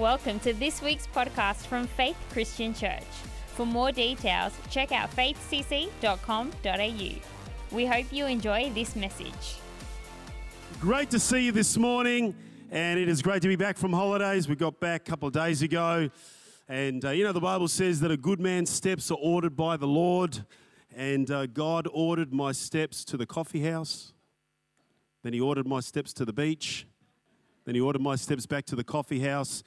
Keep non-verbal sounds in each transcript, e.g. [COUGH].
Welcome to this week's podcast from Faith Christian Church. For more details, check out faithcc.com.au. We hope you enjoy this message. Great to see you this morning, and it is great to be back from holidays. We got back a couple of days ago, and uh, you know, the Bible says that a good man's steps are ordered by the Lord, and uh, God ordered my steps to the coffee house, then He ordered my steps to the beach, then He ordered my steps back to the coffee house,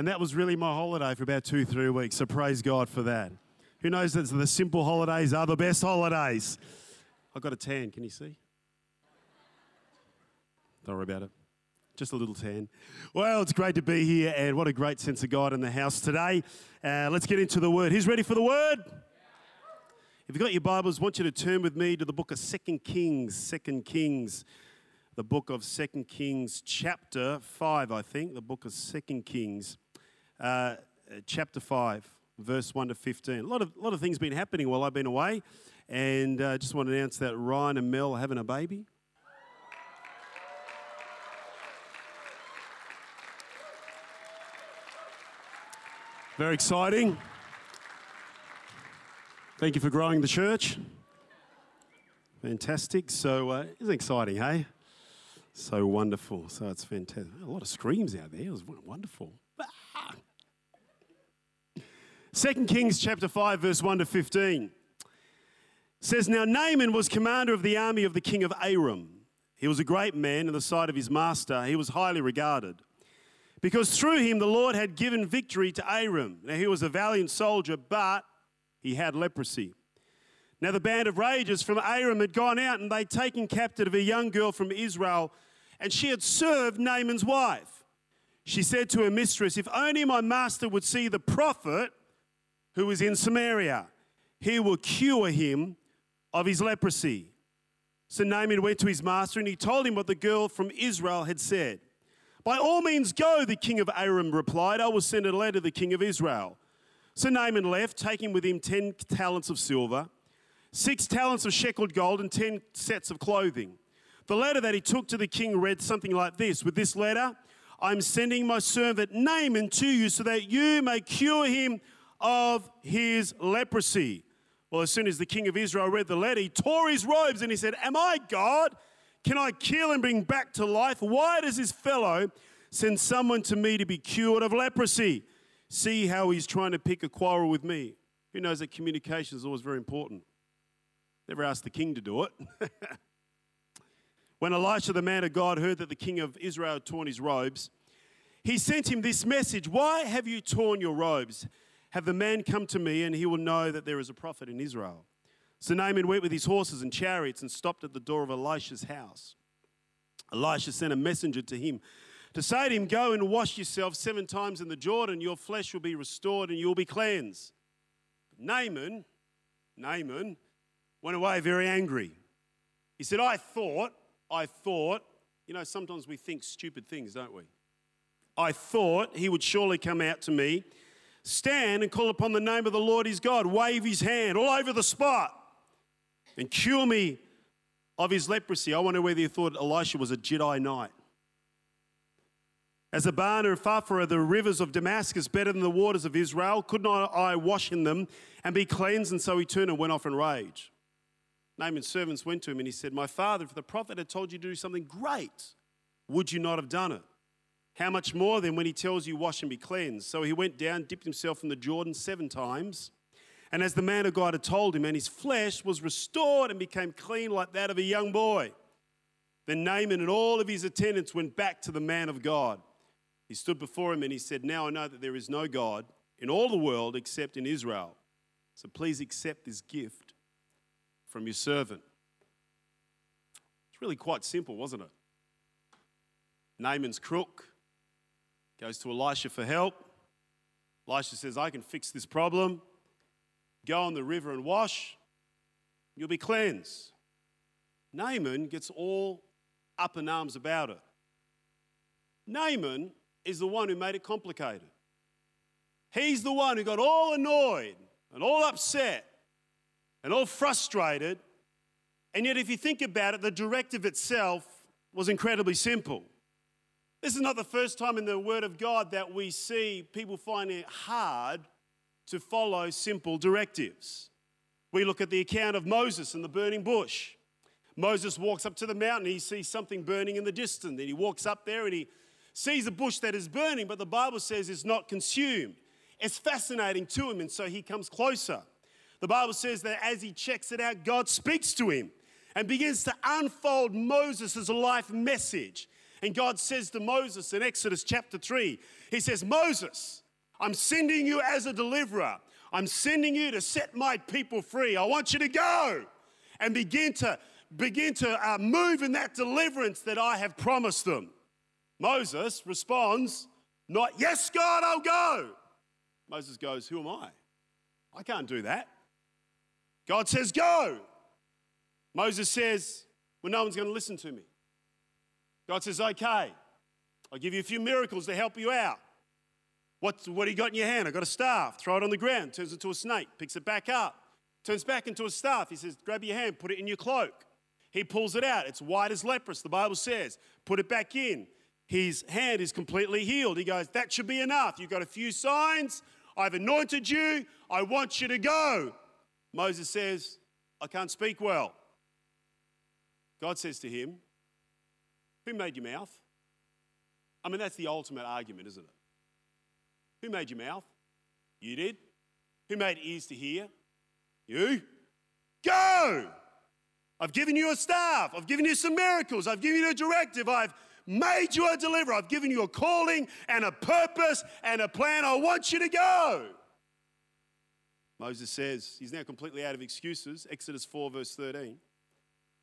and that was really my holiday for about two, three weeks. So praise God for that. Who knows that the simple holidays are the best holidays? I've got a tan, can you see? Don't worry about it. Just a little tan. Well, it's great to be here, and what a great sense of God in the house today. Uh, let's get into the Word. Who's ready for the Word? If you've got your Bibles, I want you to turn with me to the book of Second Kings. Second Kings, the book of Second Kings, chapter 5, I think. The book of Second Kings, uh, chapter 5, verse 1 to 15. A lot of, lot of things been happening while I've been away, and I uh, just want to announce that Ryan and Mel are having a baby. Very exciting. Thank you for growing the church. Fantastic. So, uh, it's exciting, hey? So wonderful. So, it's fantastic. A lot of screams out there. It was wonderful. Ah. Second Kings chapter 5, verse 1 to 15 says, Now Naaman was commander of the army of the king of Aram. He was a great man in the sight of his master. He was highly regarded because through him the Lord had given victory to Aram. Now he was a valiant soldier, but he had leprosy. Now the band of ragers from Aram had gone out and they'd taken captive a young girl from Israel, and she had served Naaman's wife. She said to her mistress, If only my master would see the prophet who is in Samaria, he will cure him of his leprosy. So Naaman went to his master and he told him what the girl from Israel had said. By all means, go, the king of Aram replied. I will send a letter to the king of Israel. So Naaman left, taking with him 10 talents of silver, six talents of sheckled gold, and 10 sets of clothing. The letter that he took to the king read something like this With this letter, I'm sending my servant Naaman to you so that you may cure him of his leprosy. Well, as soon as the king of Israel read the letter, he tore his robes and he said, Am I God? Can I kill and bring back to life? Why does this fellow send someone to me to be cured of leprosy? See how he's trying to pick a quarrel with me. Who knows that communication is always very important? Never asked the king to do it. [LAUGHS] when Elisha, the man of God, heard that the king of Israel had torn his robes, he sent him this message Why have you torn your robes? Have the man come to me, and he will know that there is a prophet in Israel. So Naaman went with his horses and chariots and stopped at the door of Elisha's house. Elisha sent a messenger to him to say to him, Go and wash yourself seven times in the Jordan, your flesh will be restored and you'll be cleansed. Naaman, Naaman, went away very angry. He said, I thought, I thought, you know, sometimes we think stupid things, don't we? I thought he would surely come out to me, stand and call upon the name of the Lord his God, wave his hand all over the spot and cure me of his leprosy. I wonder whether you thought Elisha was a Jedi knight. As Abana and Pharpar, the rivers of Damascus, better than the waters of Israel, could not I wash in them and be cleansed? And so he turned and went off in rage. Naaman's servants went to him and he said, My father, if the prophet had told you to do something great, would you not have done it? How much more then when he tells you, Wash and be cleansed? So he went down, dipped himself in the Jordan seven times and as the man of God had told him, and his flesh was restored and became clean like that of a young boy. Then Naaman and all of his attendants went back to the man of God. He stood before him and he said, Now I know that there is no God in all the world except in Israel. So please accept this gift from your servant. It's really quite simple, wasn't it? Naaman's crook goes to Elisha for help. Elisha says, I can fix this problem. Go on the river and wash, you'll be cleansed. Naaman gets all up in arms about it. Naaman is the one who made it complicated. He's the one who got all annoyed and all upset and all frustrated. And yet, if you think about it, the directive itself was incredibly simple. This is not the first time in the Word of God that we see people finding it hard to follow simple directives. We look at the account of Moses and the burning bush. Moses walks up to the mountain, he sees something burning in the distance. Then he walks up there and he sees a bush that is burning, but the Bible says it's not consumed. It's fascinating to him, and so he comes closer. The Bible says that as he checks it out, God speaks to him and begins to unfold Moses' life message. And God says to Moses in Exodus chapter 3, He says, Moses, I'm sending you as a deliverer. I'm sending you to set my people free. I want you to go and begin to begin to uh, move in that deliverance that I have promised them. Moses responds, Not, yes, God, I'll go. Moses goes, Who am I? I can't do that. God says, Go. Moses says, Well, no one's going to listen to me. God says, Okay, I'll give you a few miracles to help you out. What, what do you got in your hand? I got a staff. Throw it on the ground. Turns into a snake. Picks it back up. Turns back into a staff. He says, Grab your hand. Put it in your cloak. He pulls it out. It's white as leprous, the Bible says. Put it back in. His hand is completely healed. He goes, That should be enough. You've got a few signs. I've anointed you. I want you to go. Moses says, I can't speak well. God says to him, Who made your mouth? I mean, that's the ultimate argument, isn't it? Who made your mouth? You did. Who made ears to hear? You. Go! I've given you a staff. I've given you some miracles. I've given you a directive. I've made you a deliverer. I've given you a calling and a purpose and a plan. I want you to go. Moses says, he's now completely out of excuses. Exodus 4, verse 13.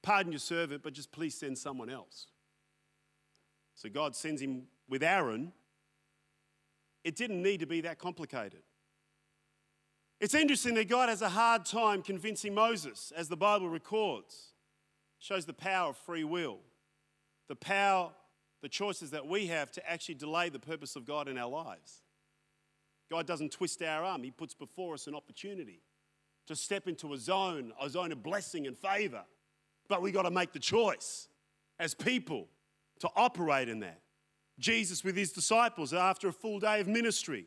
Pardon your servant, but just please send someone else. So God sends him with Aaron. It didn't need to be that complicated. It's interesting that God has a hard time convincing Moses, as the Bible records. shows the power of free will, the power, the choices that we have to actually delay the purpose of God in our lives. God doesn't twist our arm, He puts before us an opportunity to step into a zone, a zone of blessing and favor. But we got to make the choice as people to operate in that. Jesus, with his disciples, after a full day of ministry,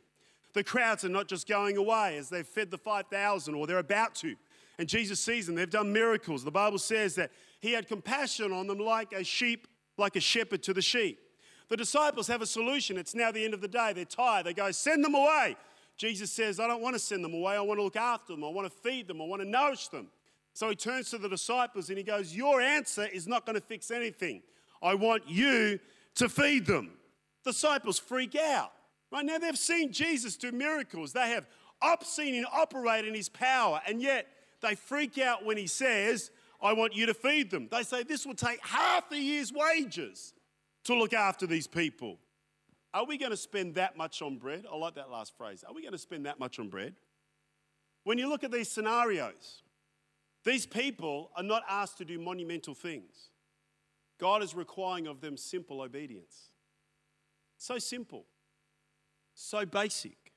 the crowds are not just going away as they've fed the 5,000 or they're about to. And Jesus sees them, they've done miracles. The Bible says that he had compassion on them like a sheep, like a shepherd to the sheep. The disciples have a solution. It's now the end of the day. They're tired. They go, send them away. Jesus says, I don't want to send them away. I want to look after them. I want to feed them. I want to nourish them. So he turns to the disciples and he goes, Your answer is not going to fix anything. I want you to feed them. Disciples freak out. Right now, they've seen Jesus do miracles. They have seen him operate in his power, and yet they freak out when he says, I want you to feed them. They say, This will take half a year's wages to look after these people. Are we going to spend that much on bread? I like that last phrase. Are we going to spend that much on bread? When you look at these scenarios, these people are not asked to do monumental things. God is requiring of them simple obedience. So simple, so basic.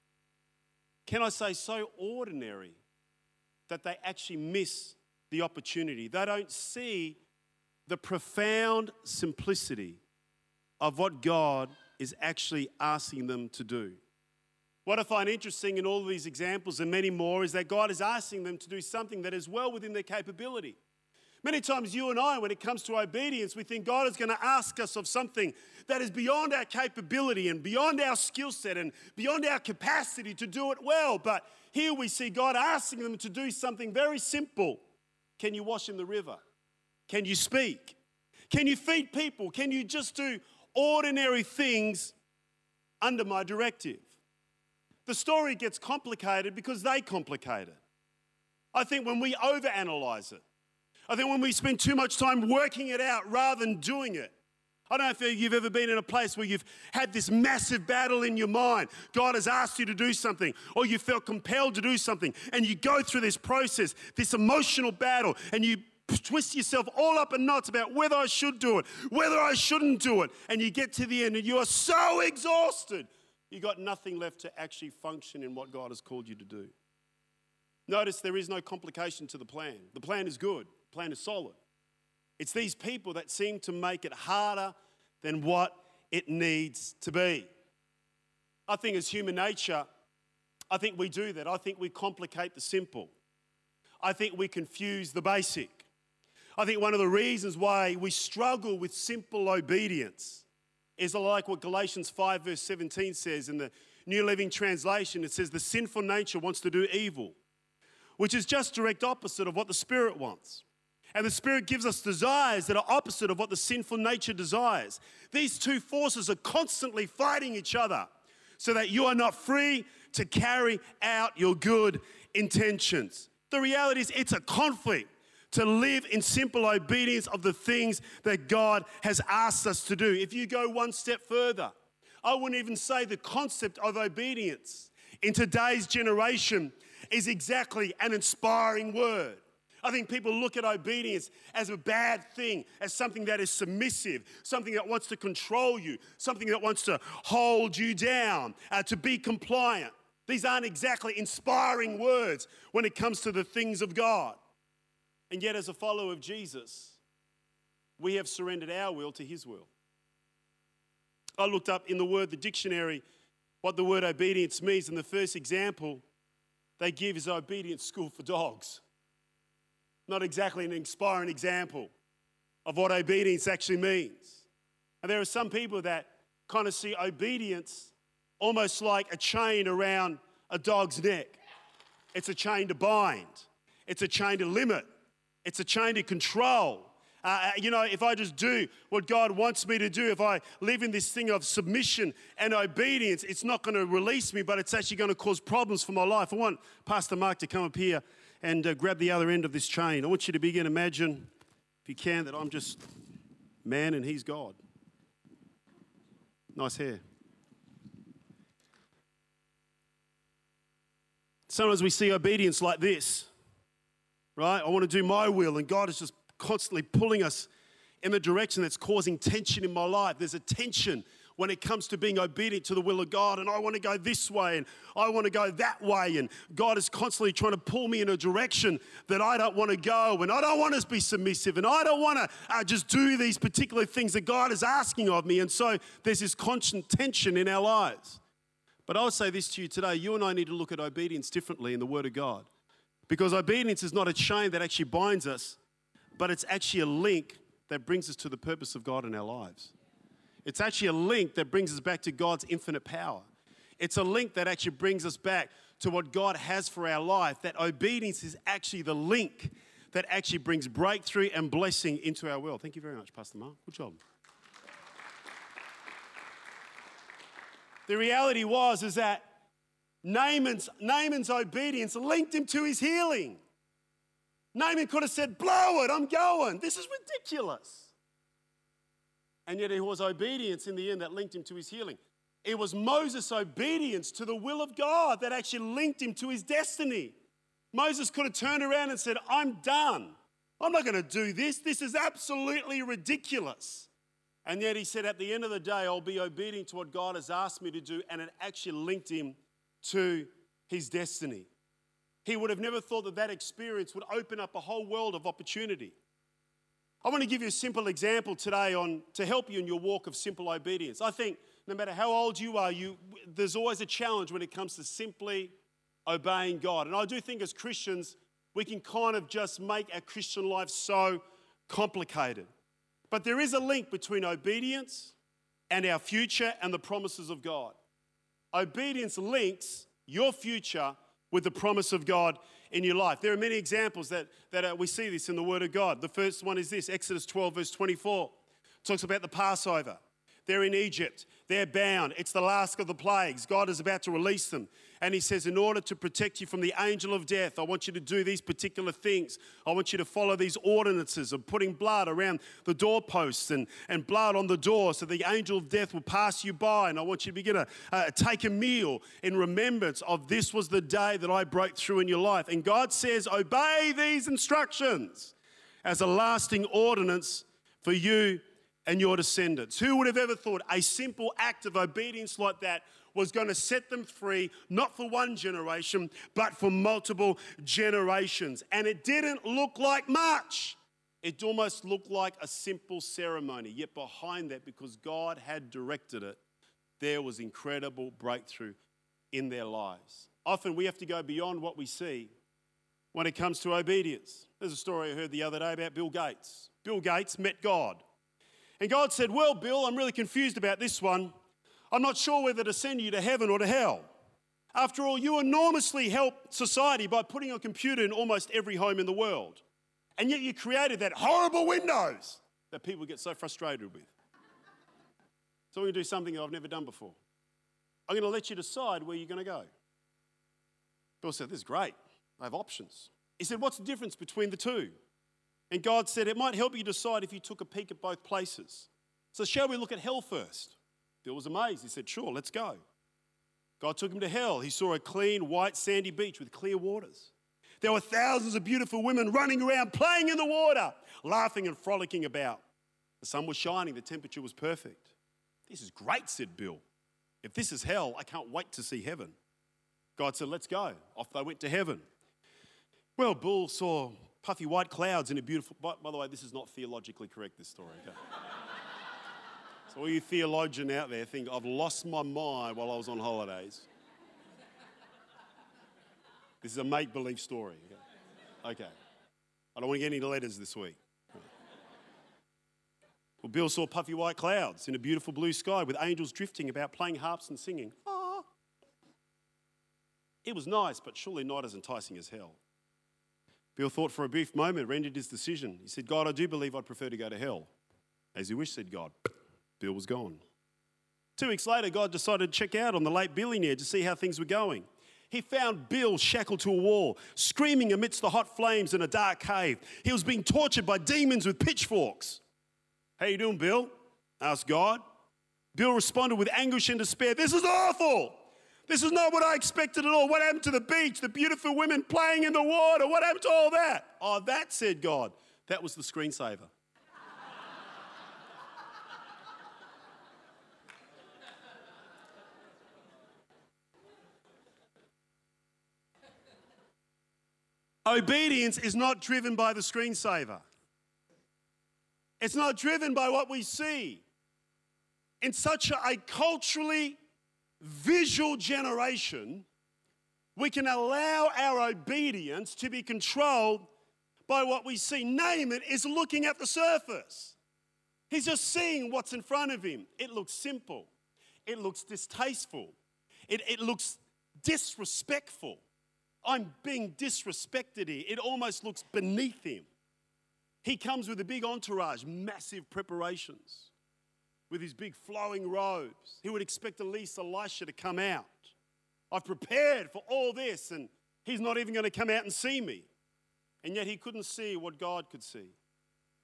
Can I say so ordinary that they actually miss the opportunity? They don't see the profound simplicity of what God is actually asking them to do. What I find interesting in all of these examples and many more is that God is asking them to do something that is well within their capability. Many times, you and I, when it comes to obedience, we think God is going to ask us of something that is beyond our capability and beyond our skill set and beyond our capacity to do it well. But here we see God asking them to do something very simple Can you wash in the river? Can you speak? Can you feed people? Can you just do ordinary things under my directive. The story gets complicated because they complicate it. I think when we overanalyze it, I think when we spend too much time working it out rather than doing it. I don't know if you've ever been in a place where you've had this massive battle in your mind. God has asked you to do something, or you felt compelled to do something, and you go through this process, this emotional battle, and you twist yourself all up in knots about whether I should do it, whether I shouldn't do it, and you get to the end and you are so exhausted, you've got nothing left to actually function in what God has called you to do. Notice there is no complication to the plan. The plan is good, plan is solid. It's these people that seem to make it harder than what it needs to be. I think as human nature, I think we do that. I think we complicate the simple. I think we confuse the basic. I think one of the reasons why we struggle with simple obedience is like what Galatians 5, verse 17 says in the New Living Translation. It says, The sinful nature wants to do evil, which is just direct opposite of what the Spirit wants. And the Spirit gives us desires that are opposite of what the sinful nature desires. These two forces are constantly fighting each other so that you are not free to carry out your good intentions. The reality is, it's a conflict to live in simple obedience of the things that God has asked us to do. If you go one step further, I wouldn't even say the concept of obedience in today's generation is exactly an inspiring word. I think people look at obedience as a bad thing, as something that is submissive, something that wants to control you, something that wants to hold you down, uh, to be compliant. These aren't exactly inspiring words when it comes to the things of God. And yet, as a follower of Jesus, we have surrendered our will to His will. I looked up in the word, the dictionary, what the word obedience means, and the first example they give is obedience school for dogs. Not exactly an inspiring example of what obedience actually means. And there are some people that kind of see obedience almost like a chain around a dog's neck. It's a chain to bind, it's a chain to limit, it's a chain to control. Uh, uh, you know, if I just do what God wants me to do, if I live in this thing of submission and obedience, it's not going to release me, but it's actually going to cause problems for my life. I want Pastor Mark to come up here and uh, grab the other end of this chain. I want you to begin imagine, if you can, that I'm just man and he's God. Nice hair. Sometimes we see obedience like this, right? I want to do my will, and God is just constantly pulling us in the direction that's causing tension in my life. There's a tension when it comes to being obedient to the will of God, and I want to go this way and I want to go that way, and God is constantly trying to pull me in a direction that I don't want to go, and I don't want to be submissive, and I don't want to uh, just do these particular things that God is asking of me, and so there's this constant tension in our lives. But I would say this to you today you and I need to look at obedience differently in the Word of God. Because obedience is not a chain that actually binds us, but it's actually a link that brings us to the purpose of God in our lives. It's actually a link that brings us back to God's infinite power. It's a link that actually brings us back to what God has for our life. That obedience is actually the link that actually brings breakthrough and blessing into our world. Thank you very much, Pastor Mark. Good job. The reality was is that Naaman's, Naaman's obedience linked him to his healing. Naaman could have said, Blow it, I'm going. This is ridiculous. And yet it was obedience in the end that linked him to his healing. It was Moses' obedience to the will of God that actually linked him to his destiny. Moses could have turned around and said, I'm done. I'm not going to do this. This is absolutely ridiculous. And yet he said, At the end of the day, I'll be obedient to what God has asked me to do. And it actually linked him to his destiny. He would have never thought that that experience would open up a whole world of opportunity. I want to give you a simple example today on to help you in your walk of simple obedience. I think no matter how old you are, you, there's always a challenge when it comes to simply obeying God. And I do think as Christians, we can kind of just make our Christian life so complicated. But there is a link between obedience and our future and the promises of God. Obedience links your future with the promise of God in your life. There are many examples that, that uh, we see this in the Word of God. The first one is this Exodus 12, verse 24. It talks about the Passover. They're in Egypt. They're bound. It's the last of the plagues. God is about to release them. And He says, In order to protect you from the angel of death, I want you to do these particular things. I want you to follow these ordinances of putting blood around the doorposts and, and blood on the door so the angel of death will pass you by. And I want you to begin to uh, take a meal in remembrance of this was the day that I broke through in your life. And God says, Obey these instructions as a lasting ordinance for you and your descendants. Who would have ever thought a simple act of obedience like that was going to set them free, not for one generation, but for multiple generations? And it didn't look like much. It almost looked like a simple ceremony, yet behind that, because God had directed it, there was incredible breakthrough in their lives. Often we have to go beyond what we see when it comes to obedience. There's a story I heard the other day about Bill Gates. Bill Gates met God. And God said, Well, Bill, I'm really confused about this one. I'm not sure whether to send you to heaven or to hell. After all, you enormously helped society by putting a computer in almost every home in the world. And yet you created that horrible Windows that people get so frustrated with. So I'm going to do something I've never done before. I'm going to let you decide where you're going to go. Bill said, This is great. I have options. He said, What's the difference between the two? And God said, It might help you decide if you took a peek at both places. So, shall we look at hell first? Bill was amazed. He said, Sure, let's go. God took him to hell. He saw a clean, white, sandy beach with clear waters. There were thousands of beautiful women running around, playing in the water, laughing and frolicking about. The sun was shining, the temperature was perfect. This is great, said Bill. If this is hell, I can't wait to see heaven. God said, Let's go. Off they went to heaven. Well, Bill saw puffy white clouds in a beautiful. By, by the way, this is not theologically correct, this story. Okay? [LAUGHS] so, all you theologian out there think I've lost my mind while I was on holidays. This is a make believe story. Okay? okay. I don't want to get any letters this week. Well, Bill saw puffy white clouds in a beautiful blue sky with angels drifting about, playing harps and singing. Ah. It was nice, but surely not as enticing as hell. Bill thought for a brief moment, rendered his decision. He said, God, I do believe I'd prefer to go to hell. As you wish, said God. Bill was gone. Two weeks later, God decided to check out on the late billionaire to see how things were going. He found Bill shackled to a wall, screaming amidst the hot flames in a dark cave. He was being tortured by demons with pitchforks. How you doing, Bill? asked God. Bill responded with anguish and despair. This is awful. This is not what I expected at all. What happened to the beach, the beautiful women playing in the water? What happened to all that? Oh, that, said God. That was the screensaver. Obedience is not driven by the screensaver. It's not driven by what we see. In such a, culturally visual generation, we can allow our obedience to be controlled by what we see. Naaman is looking at the surface. He's just seeing what's in front of him. It looks simple, it looks distasteful, it, it looks disrespectful. I'm being disrespected here. It almost looks beneath him. He comes with a big entourage, massive preparations, with his big flowing robes. He would expect at least Elisha to come out. I've prepared for all this, and he's not even going to come out and see me. And yet he couldn't see what God could see.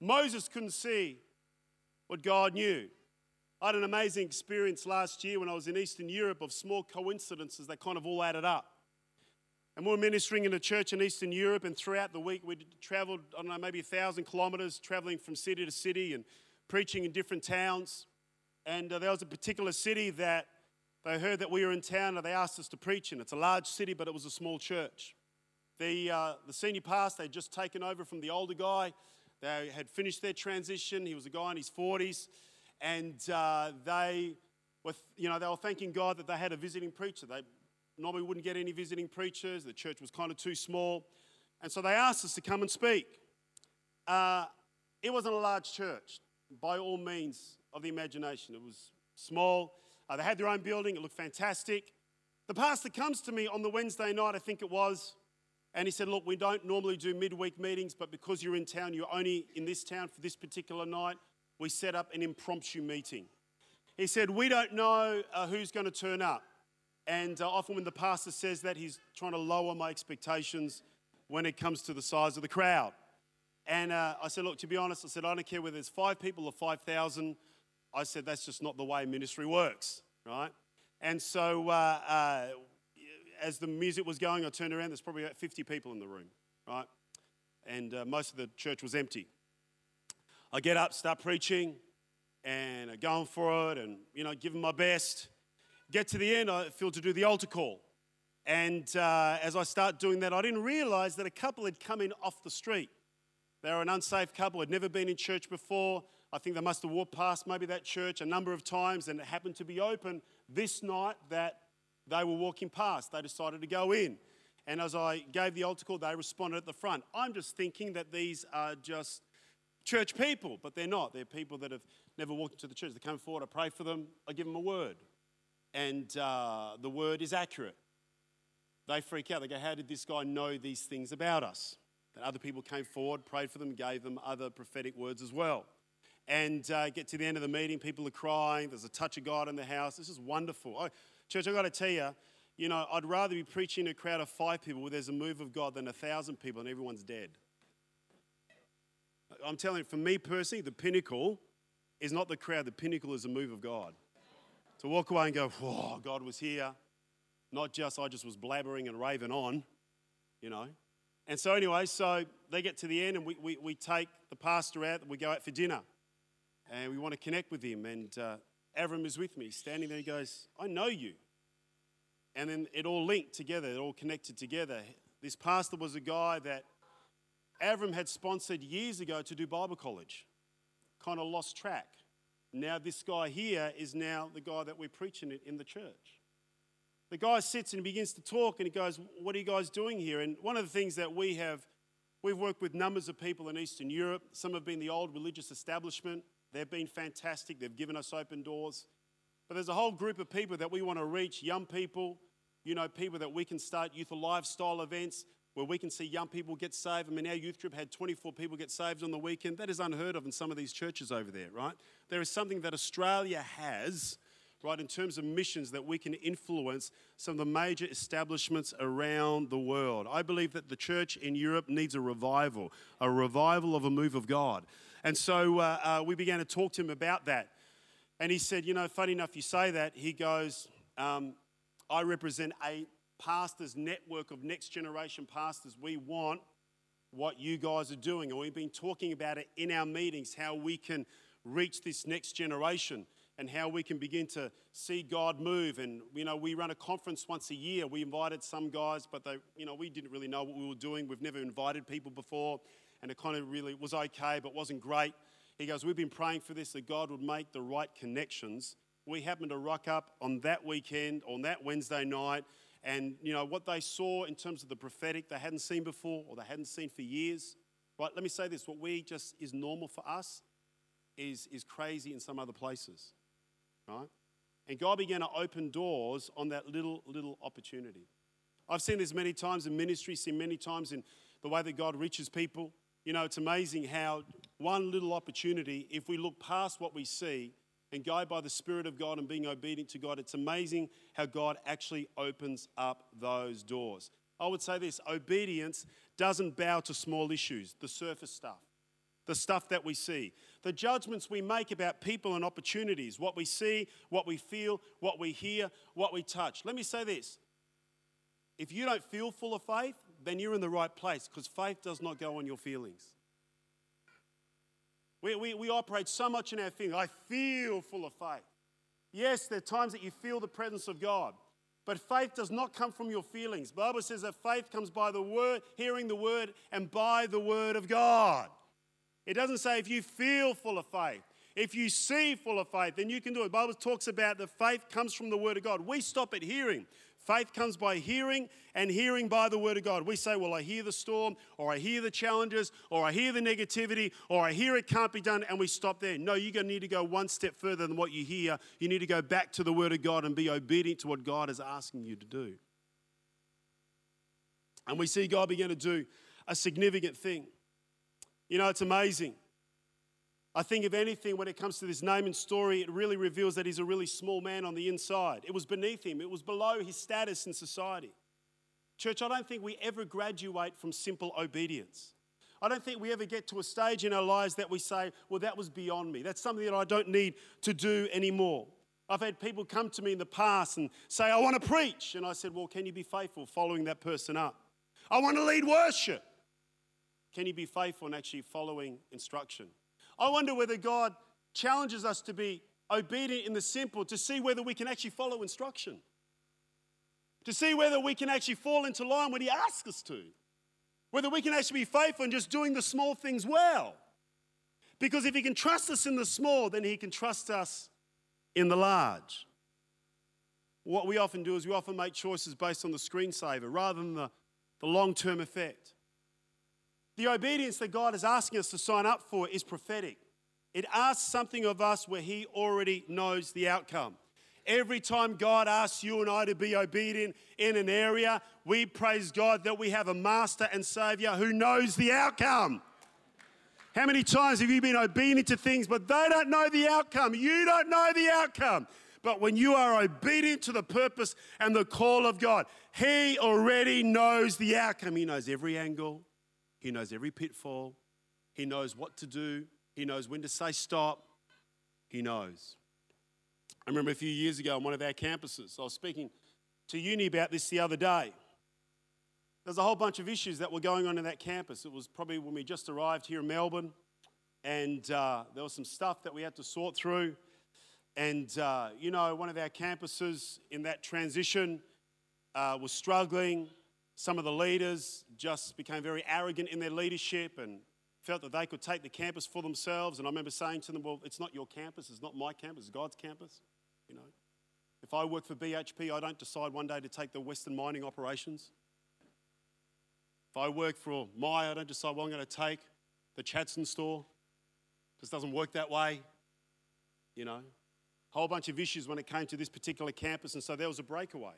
Moses couldn't see what God knew. I had an amazing experience last year when I was in Eastern Europe of small coincidences that kind of all added up. And we were ministering in a church in Eastern Europe, and throughout the week we traveled, I don't know, maybe a thousand kilometres, traveling from city to city and preaching in different towns. And uh, there was a particular city that they heard that we were in town and they asked us to preach in. It's a large city, but it was a small church. The, uh, the senior pastor had just taken over from the older guy. They had finished their transition. He was a guy in his 40s. And uh, they were, you know, they were thanking God that they had a visiting preacher. They normally wouldn't get any visiting preachers. The church was kind of too small. And so they asked us to come and speak. Uh, it wasn't a large church, by all means of the imagination. It was small. Uh, they had their own building, it looked fantastic. The pastor comes to me on the Wednesday night, I think it was, and he said, Look, we don't normally do midweek meetings, but because you're in town, you're only in this town for this particular night, we set up an impromptu meeting. He said, We don't know uh, who's going to turn up. And uh, often when the pastor says that, he's trying to lower my expectations when it comes to the size of the crowd. And uh, I said, look, to be honest, I said, I don't care whether there's five people or 5,000. I said, that's just not the way ministry works, right? And so uh, uh, as the music was going, I turned around, there's probably about 50 people in the room, right? And uh, most of the church was empty. I get up, start preaching, and i going for it, and, you know, giving my best get to the end, I feel to do the altar call. And uh, as I start doing that, I didn't realize that a couple had come in off the street. They were an unsafe couple, had never been in church before. I think they must have walked past maybe that church a number of times, and it happened to be open this night that they were walking past. They decided to go in. And as I gave the altar call, they responded at the front. I'm just thinking that these are just church people, but they're not. They're people that have never walked into the church. They come forward, I pray for them, I give them a word. And uh, the word is accurate. They freak out. They go, How did this guy know these things about us? And other people came forward, prayed for them, gave them other prophetic words as well. And uh, get to the end of the meeting, people are crying. There's a touch of God in the house. This is wonderful. Oh, church, I've got to tell you, you know, I'd rather be preaching to a crowd of five people where there's a move of God than a thousand people and everyone's dead. I'm telling you, for me personally, the pinnacle is not the crowd, the pinnacle is the move of God. To walk away and go, whoa, God was here. Not just I just was blabbering and raving on, you know. And so, anyway, so they get to the end and we, we, we take the pastor out, we go out for dinner. And we want to connect with him. And uh, Avram is with me, standing there. He goes, I know you. And then it all linked together, it all connected together. This pastor was a guy that Avram had sponsored years ago to do Bible college, kind of lost track. Now, this guy here is now the guy that we're preaching it in the church. The guy sits and begins to talk and he goes, What are you guys doing here? And one of the things that we have, we've worked with numbers of people in Eastern Europe. Some have been the old religious establishment. They've been fantastic. They've given us open doors. But there's a whole group of people that we want to reach young people, you know, people that we can start youth lifestyle events where we can see young people get saved. I mean, our youth group had 24 people get saved on the weekend. That is unheard of in some of these churches over there, right? There is something that Australia has, right, in terms of missions that we can influence some of the major establishments around the world. I believe that the church in Europe needs a revival, a revival of a move of God. And so uh, uh, we began to talk to him about that. And he said, You know, funny enough, you say that. He goes, um, I represent a pastors network of next generation pastors. We want what you guys are doing. And we've been talking about it in our meetings, how we can reach this next generation and how we can begin to see God move. And, you know, we run a conference once a year. We invited some guys, but they, you know, we didn't really know what we were doing. We've never invited people before. And it kind of really was okay, but wasn't great. He goes, We've been praying for this, that God would make the right connections. We happened to rock up on that weekend, on that Wednesday night, and you know what they saw in terms of the prophetic they hadn't seen before or they hadn't seen for years. Right? Let me say this: what we just is normal for us is is crazy in some other places, right? And God began to open doors on that little little opportunity. I've seen this many times in ministry, seen many times in the way that God reaches people. You know, it's amazing how one little opportunity, if we look past what we see and go by the Spirit of God and being obedient to God, it's amazing how God actually opens up those doors. I would say this obedience doesn't bow to small issues, the surface stuff, the stuff that we see, the judgments we make about people and opportunities, what we see, what we feel, what we hear, what we touch. Let me say this if you don't feel full of faith, then you're in the right place because faith does not go on your feelings. We, we, we operate so much in our feelings. I feel full of faith. Yes, there are times that you feel the presence of God, but faith does not come from your feelings. The Bible says that faith comes by the word, hearing the word, and by the word of God. It doesn't say if you feel full of faith. If you see full of faith, then you can do it. The Bible talks about the faith comes from the word of God. We stop at hearing. Faith comes by hearing, and hearing by the word of God. We say, Well, I hear the storm, or I hear the challenges, or I hear the negativity, or I hear it can't be done, and we stop there. No, you're going to need to go one step further than what you hear. You need to go back to the word of God and be obedient to what God is asking you to do. And we see God begin to do a significant thing. You know, it's amazing. I think, if anything, when it comes to this Naaman story, it really reveals that he's a really small man on the inside. It was beneath him, it was below his status in society. Church, I don't think we ever graduate from simple obedience. I don't think we ever get to a stage in our lives that we say, well, that was beyond me. That's something that I don't need to do anymore. I've had people come to me in the past and say, I want to preach. And I said, well, can you be faithful following that person up? I want to lead worship. Can you be faithful in actually following instruction? I wonder whether God challenges us to be obedient in the simple to see whether we can actually follow instruction, to see whether we can actually fall into line when He asks us to. Whether we can actually be faithful in just doing the small things well. Because if He can trust us in the small, then He can trust us in the large. What we often do is we often make choices based on the screensaver rather than the, the long term effect. The obedience that God is asking us to sign up for is prophetic. It asks something of us where He already knows the outcome. Every time God asks you and I to be obedient in an area, we praise God that we have a master and savior who knows the outcome. How many times have you been obedient to things, but they don't know the outcome? You don't know the outcome. But when you are obedient to the purpose and the call of God, He already knows the outcome. He knows every angle, He knows every pitfall, He knows what to do, He knows when to say stop. He knows. I remember a few years ago on one of our campuses, I was speaking to uni about this the other day. There's a whole bunch of issues that were going on in that campus. It was probably when we just arrived here in Melbourne, and uh, there was some stuff that we had to sort through. And, uh, you know, one of our campuses in that transition uh, was struggling. Some of the leaders just became very arrogant in their leadership and felt that they could take the campus for themselves. And I remember saying to them, Well, it's not your campus, it's not my campus, it's God's campus. You know, if I work for BHP, I don't decide one day to take the Western mining operations. If I work for Myer, I don't decide, well, I'm going to take the Chadstone store. It just doesn't work that way. You know, a whole bunch of issues when it came to this particular campus, and so there was a breakaway.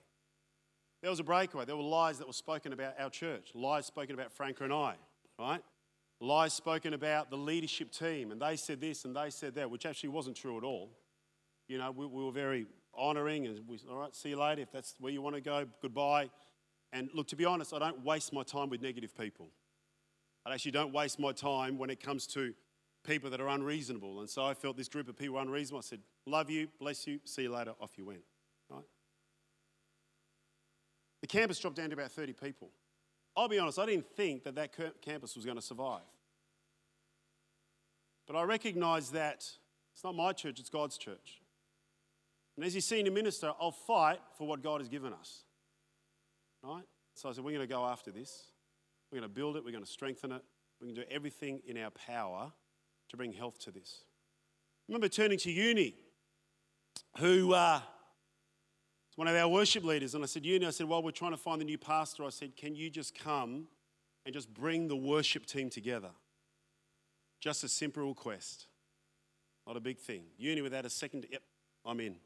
There was a breakaway. There were lies that were spoken about our church, lies spoken about Franca and I, right? Lies spoken about the leadership team, and they said this and they said that, which actually wasn't true at all. You know, we, we were very honouring, and we, all right, see you later. If that's where you want to go, goodbye. And look, to be honest, I don't waste my time with negative people. I actually don't waste my time when it comes to people that are unreasonable. And so I felt this group of people were unreasonable. I said, Love you, bless you, see you later, off you went. The campus dropped down to about 30 people. I'll be honest, I didn't think that that campus was going to survive. But I recognize that it's not my church, it's God's church. And as your senior minister, I'll fight for what God has given us. Right? So I said, we're going to go after this. We're going to build it, we're going to strengthen it, we're going to do everything in our power to bring health to this. I remember turning to Uni, who uh, was one of our worship leaders, and I said, Uni, I said, while we're trying to find the new pastor, I said, can you just come and just bring the worship team together? Just a simple request, not a big thing. Uni, without a second, yep, I'm in.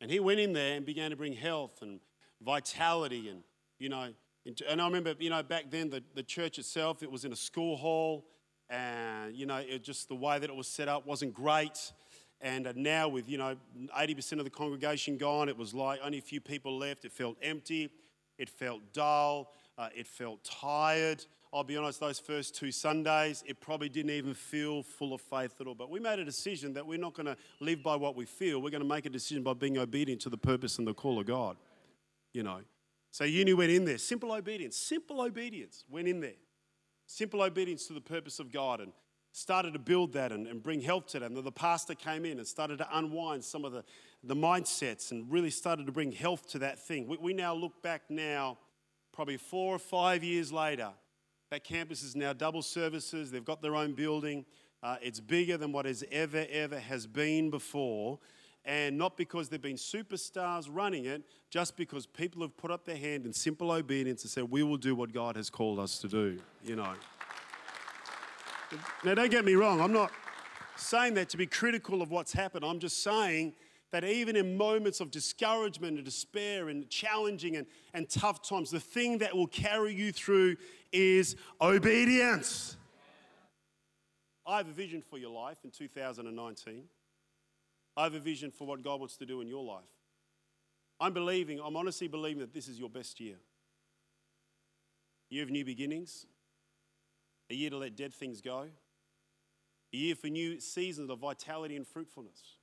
And he went in there and began to bring health and vitality and, you know, and I remember, you know, back then the, the church itself, it was in a school hall and you know it just the way that it was set up wasn't great and now with you know 80% of the congregation gone it was like only a few people left. It felt empty. It felt dull. Uh, it felt tired. I'll be honest those first two sundays it probably didn't even feel full of faith at all. But we made a decision that we're not going to live by what we feel. We're going to make a decision by being obedient to the purpose and the call of god you know. So uni went in there. Simple obedience. Simple obedience went in there. Simple obedience to the purpose of God and started to build that and, and bring help to them. The pastor came in and started to unwind some of the, the mindsets and really started to bring health to that thing. We, we now look back now, probably four or five years later, that campus is now double services, they've got their own building. Uh, it's bigger than what has ever, ever has been before. And not because they've been superstars running it, just because people have put up their hand in simple obedience and said, We will do what God has called us to do, you know. Now, don't get me wrong, I'm not saying that to be critical of what's happened. I'm just saying that even in moments of discouragement and despair and challenging and, and tough times, the thing that will carry you through is obedience. I have a vision for your life in 2019. I have a vision for what God wants to do in your life. I'm believing, I'm honestly believing that this is your best year. You have new beginnings, a year to let dead things go, a year for new seasons of vitality and fruitfulness.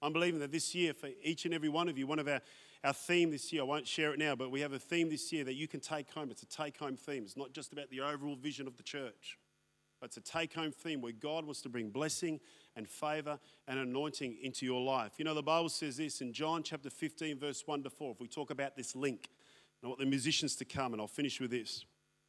I'm believing that this year, for each and every one of you, one of our, our theme this year, I won't share it now, but we have a theme this year that you can take home. It's a take home theme. It's not just about the overall vision of the church, but it's a take home theme where God wants to bring blessing and favor and anointing into your life. You know, the Bible says this in John chapter 15, verse 1 to 4. If we talk about this link, I want the musicians to come, and I'll finish with this.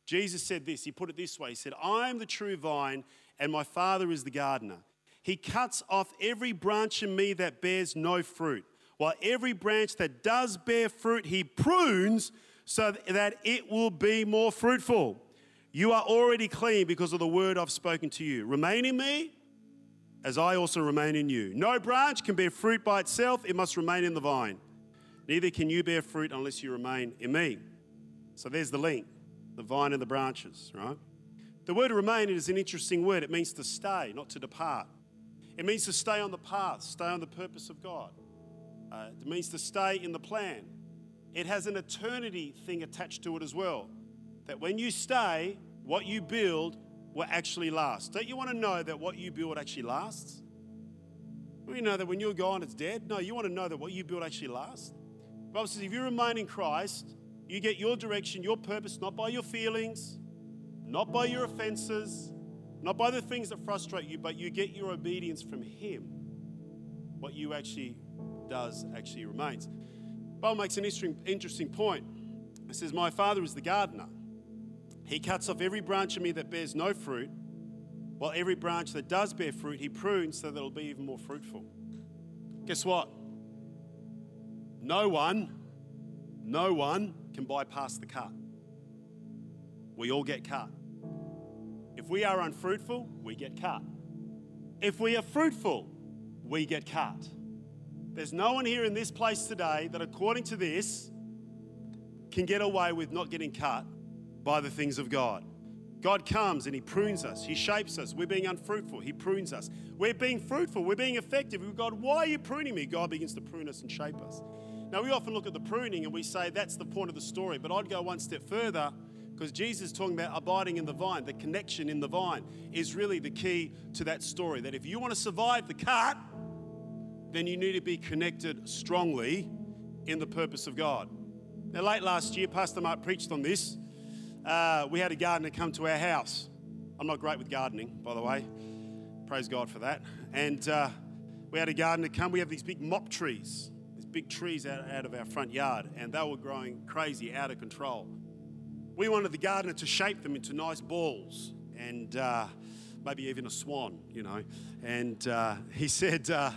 Jesus said this. He put it this way He said, I am the true vine, and my Father is the gardener. He cuts off every branch in me that bears no fruit, while every branch that does bear fruit, he prunes so that it will be more fruitful. You are already clean because of the word I've spoken to you. Remain in me as I also remain in you. No branch can bear fruit by itself, it must remain in the vine. Neither can you bear fruit unless you remain in me. So there's the link the vine and the branches, right? The word remain is an interesting word. It means to stay, not to depart. It means to stay on the path, stay on the purpose of God. Uh, it means to stay in the plan. It has an eternity thing attached to it as well. That when you stay, what you build will actually last. Don't you want to know that what you build actually lasts? You know that when you're gone, it's dead. No, you want to know that what you build actually lasts. Bible says if you remain in Christ, you get your direction, your purpose, not by your feelings, not by your offenses, not by the things that frustrate you, but you get your obedience from Him. What you actually does actually remains. Bible makes an interesting, interesting point. It says, My Father is the gardener. He cuts off every branch of me that bears no fruit, while every branch that does bear fruit, He prunes so that it'll be even more fruitful. Guess what? No one, no one can bypass the cut. We all get cut. If we are unfruitful, we get cut. If we are fruitful, we get cut. There's no one here in this place today that, according to this, can get away with not getting cut by the things of God. God comes and He prunes us, He shapes us. We're being unfruitful, He prunes us. We're being fruitful, we're being effective. God, why are you pruning me? God begins to prune us and shape us. Now, we often look at the pruning and we say that's the point of the story, but I'd go one step further because Jesus is talking about abiding in the vine. The connection in the vine is really the key to that story. That if you want to survive the cut, then you need to be connected strongly in the purpose of God. Now, late last year, Pastor Mark preached on this. Uh, we had a gardener come to our house. I'm not great with gardening, by the way. Praise God for that. And uh, we had a gardener come. We have these big mop trees big trees out, out of our front yard, and they were growing crazy, out of control. We wanted the gardener to shape them into nice balls and uh, maybe even a swan, you know. And uh, he [LAUGHS] said, uh,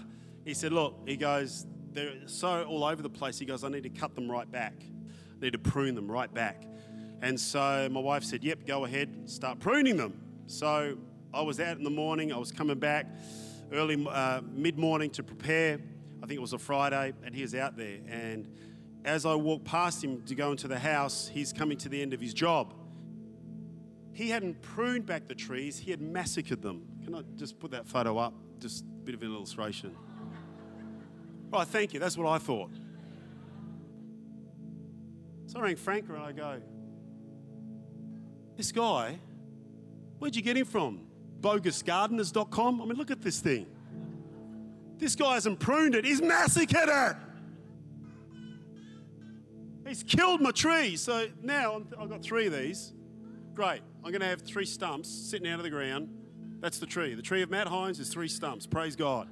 he said, look, he goes, they're so all over the place. He goes, I need to cut them right back. I need to prune them right back. And so my wife said, yep, go ahead, start pruning them. So I was out in the morning. I was coming back early, uh, mid morning to prepare think it was a Friday, and he was out there. And as I walked past him to go into the house, he's coming to the end of his job. He hadn't pruned back the trees, he had massacred them. Can I just put that photo up? Just a bit of an illustration. [LAUGHS] Right, thank you. That's what I thought. So I rang Frank and I go, This guy, where'd you get him from? Bogusgardeners.com? I mean, look at this thing. This guy hasn't pruned it, he's massacred it. He's killed my tree. So now I've got three of these. Great. I'm going to have three stumps sitting out of the ground. That's the tree. The tree of Matt Hines is three stumps. Praise God.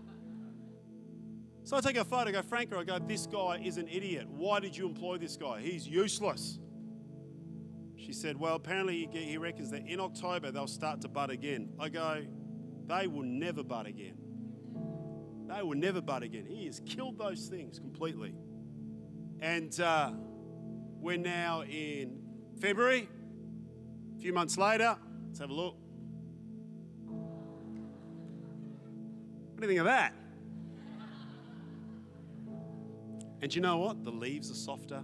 So I take a photo, I go, Franco, I go, this guy is an idiot. Why did you employ this guy? He's useless. She said, Well, apparently he reckons that in October they'll start to bud again. I go, They will never bud again. They will never bud again. He has killed those things completely. And uh, we're now in February. A few months later, let's have a look. What do you think of that? And you know what? The leaves are softer.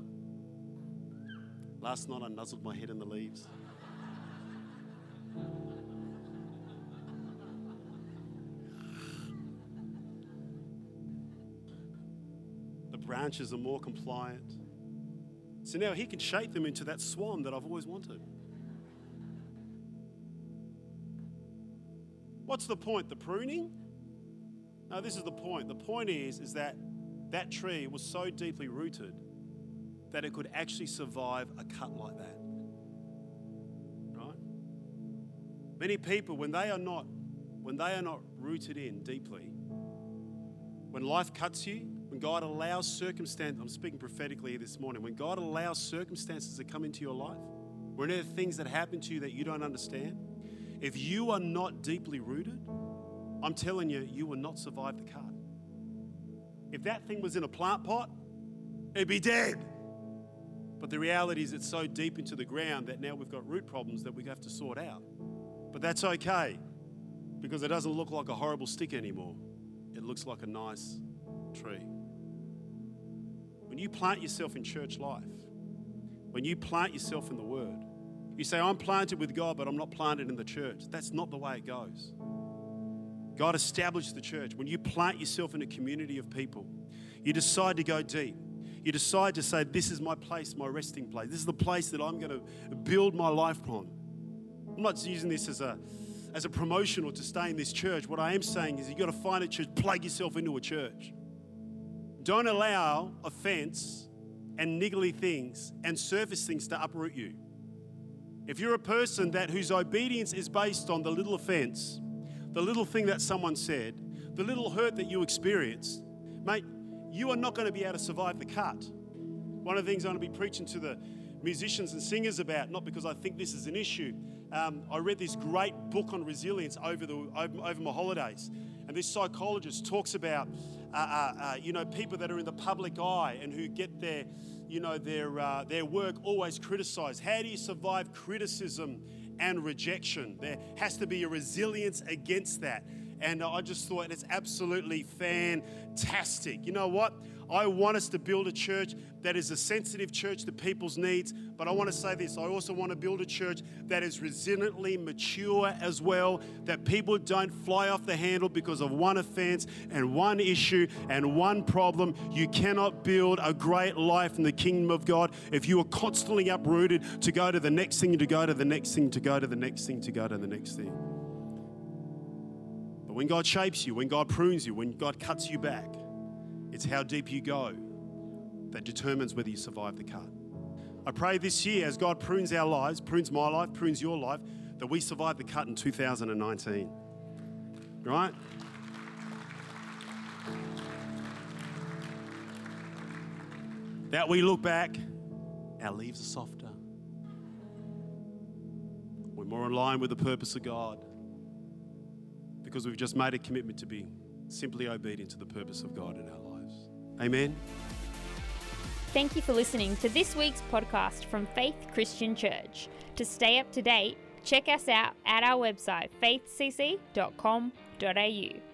Last night I nuzzled my head in the leaves. Branches are more compliant. So now he can shape them into that swan that I've always wanted. What's the point? The pruning? No, this is the point. The point is, is that that tree was so deeply rooted that it could actually survive a cut like that. Right? Many people, when they are not, when they are not rooted in deeply, when life cuts you, God allows circumstance, I'm speaking prophetically this morning, when God allows circumstances to come into your life, or any of the things that happen to you that you don't understand, if you are not deeply rooted, I'm telling you, you will not survive the cut. If that thing was in a plant pot, it'd be dead. But the reality is, it's so deep into the ground that now we've got root problems that we have to sort out. But that's okay because it doesn't look like a horrible stick anymore. It looks like a nice tree. When you plant yourself in church life, when you plant yourself in the Word, you say, I'm planted with God, but I'm not planted in the church. That's not the way it goes. God established the church. When you plant yourself in a community of people, you decide to go deep. You decide to say, This is my place, my resting place. This is the place that I'm going to build my life upon. I'm not using this as a, as a promotion or to stay in this church. What I am saying is you've got to find a church, plug yourself into a church. Don't allow offense and niggly things and surface things to uproot you. If you're a person that whose obedience is based on the little offense, the little thing that someone said, the little hurt that you experienced, mate, you are not going to be able to survive the cut. One of the things I'm going to be preaching to the musicians and singers about, not because I think this is an issue. Um, I read this great book on resilience over, the, over, over my holidays, and this psychologist talks about, uh, uh, uh, you know, people that are in the public eye and who get their, you know, their, uh, their work always criticized. How do you survive criticism and rejection? There has to be a resilience against that. And I just thought it's absolutely fantastic. You know what? I want us to build a church that is a sensitive church to people's needs. But I want to say this I also want to build a church that is resiliently mature as well, that people don't fly off the handle because of one offense and one issue and one problem. You cannot build a great life in the kingdom of God if you are constantly uprooted to go to the next thing, to go to the next thing, to go to the next thing, to go to the next thing. But when God shapes you, when God prunes you, when God cuts you back, it's how deep you go that determines whether you survive the cut. I pray this year, as God prunes our lives, prunes my life, prunes your life, that we survive the cut in 2019. Right? That we look back, our leaves are softer. We're more in line with the purpose of God because we've just made a commitment to be simply obedient to the purpose of God in our lives. Amen. Thank you for listening to this week's podcast from Faith Christian Church. To stay up to date, check us out at our website faithcc.com.au.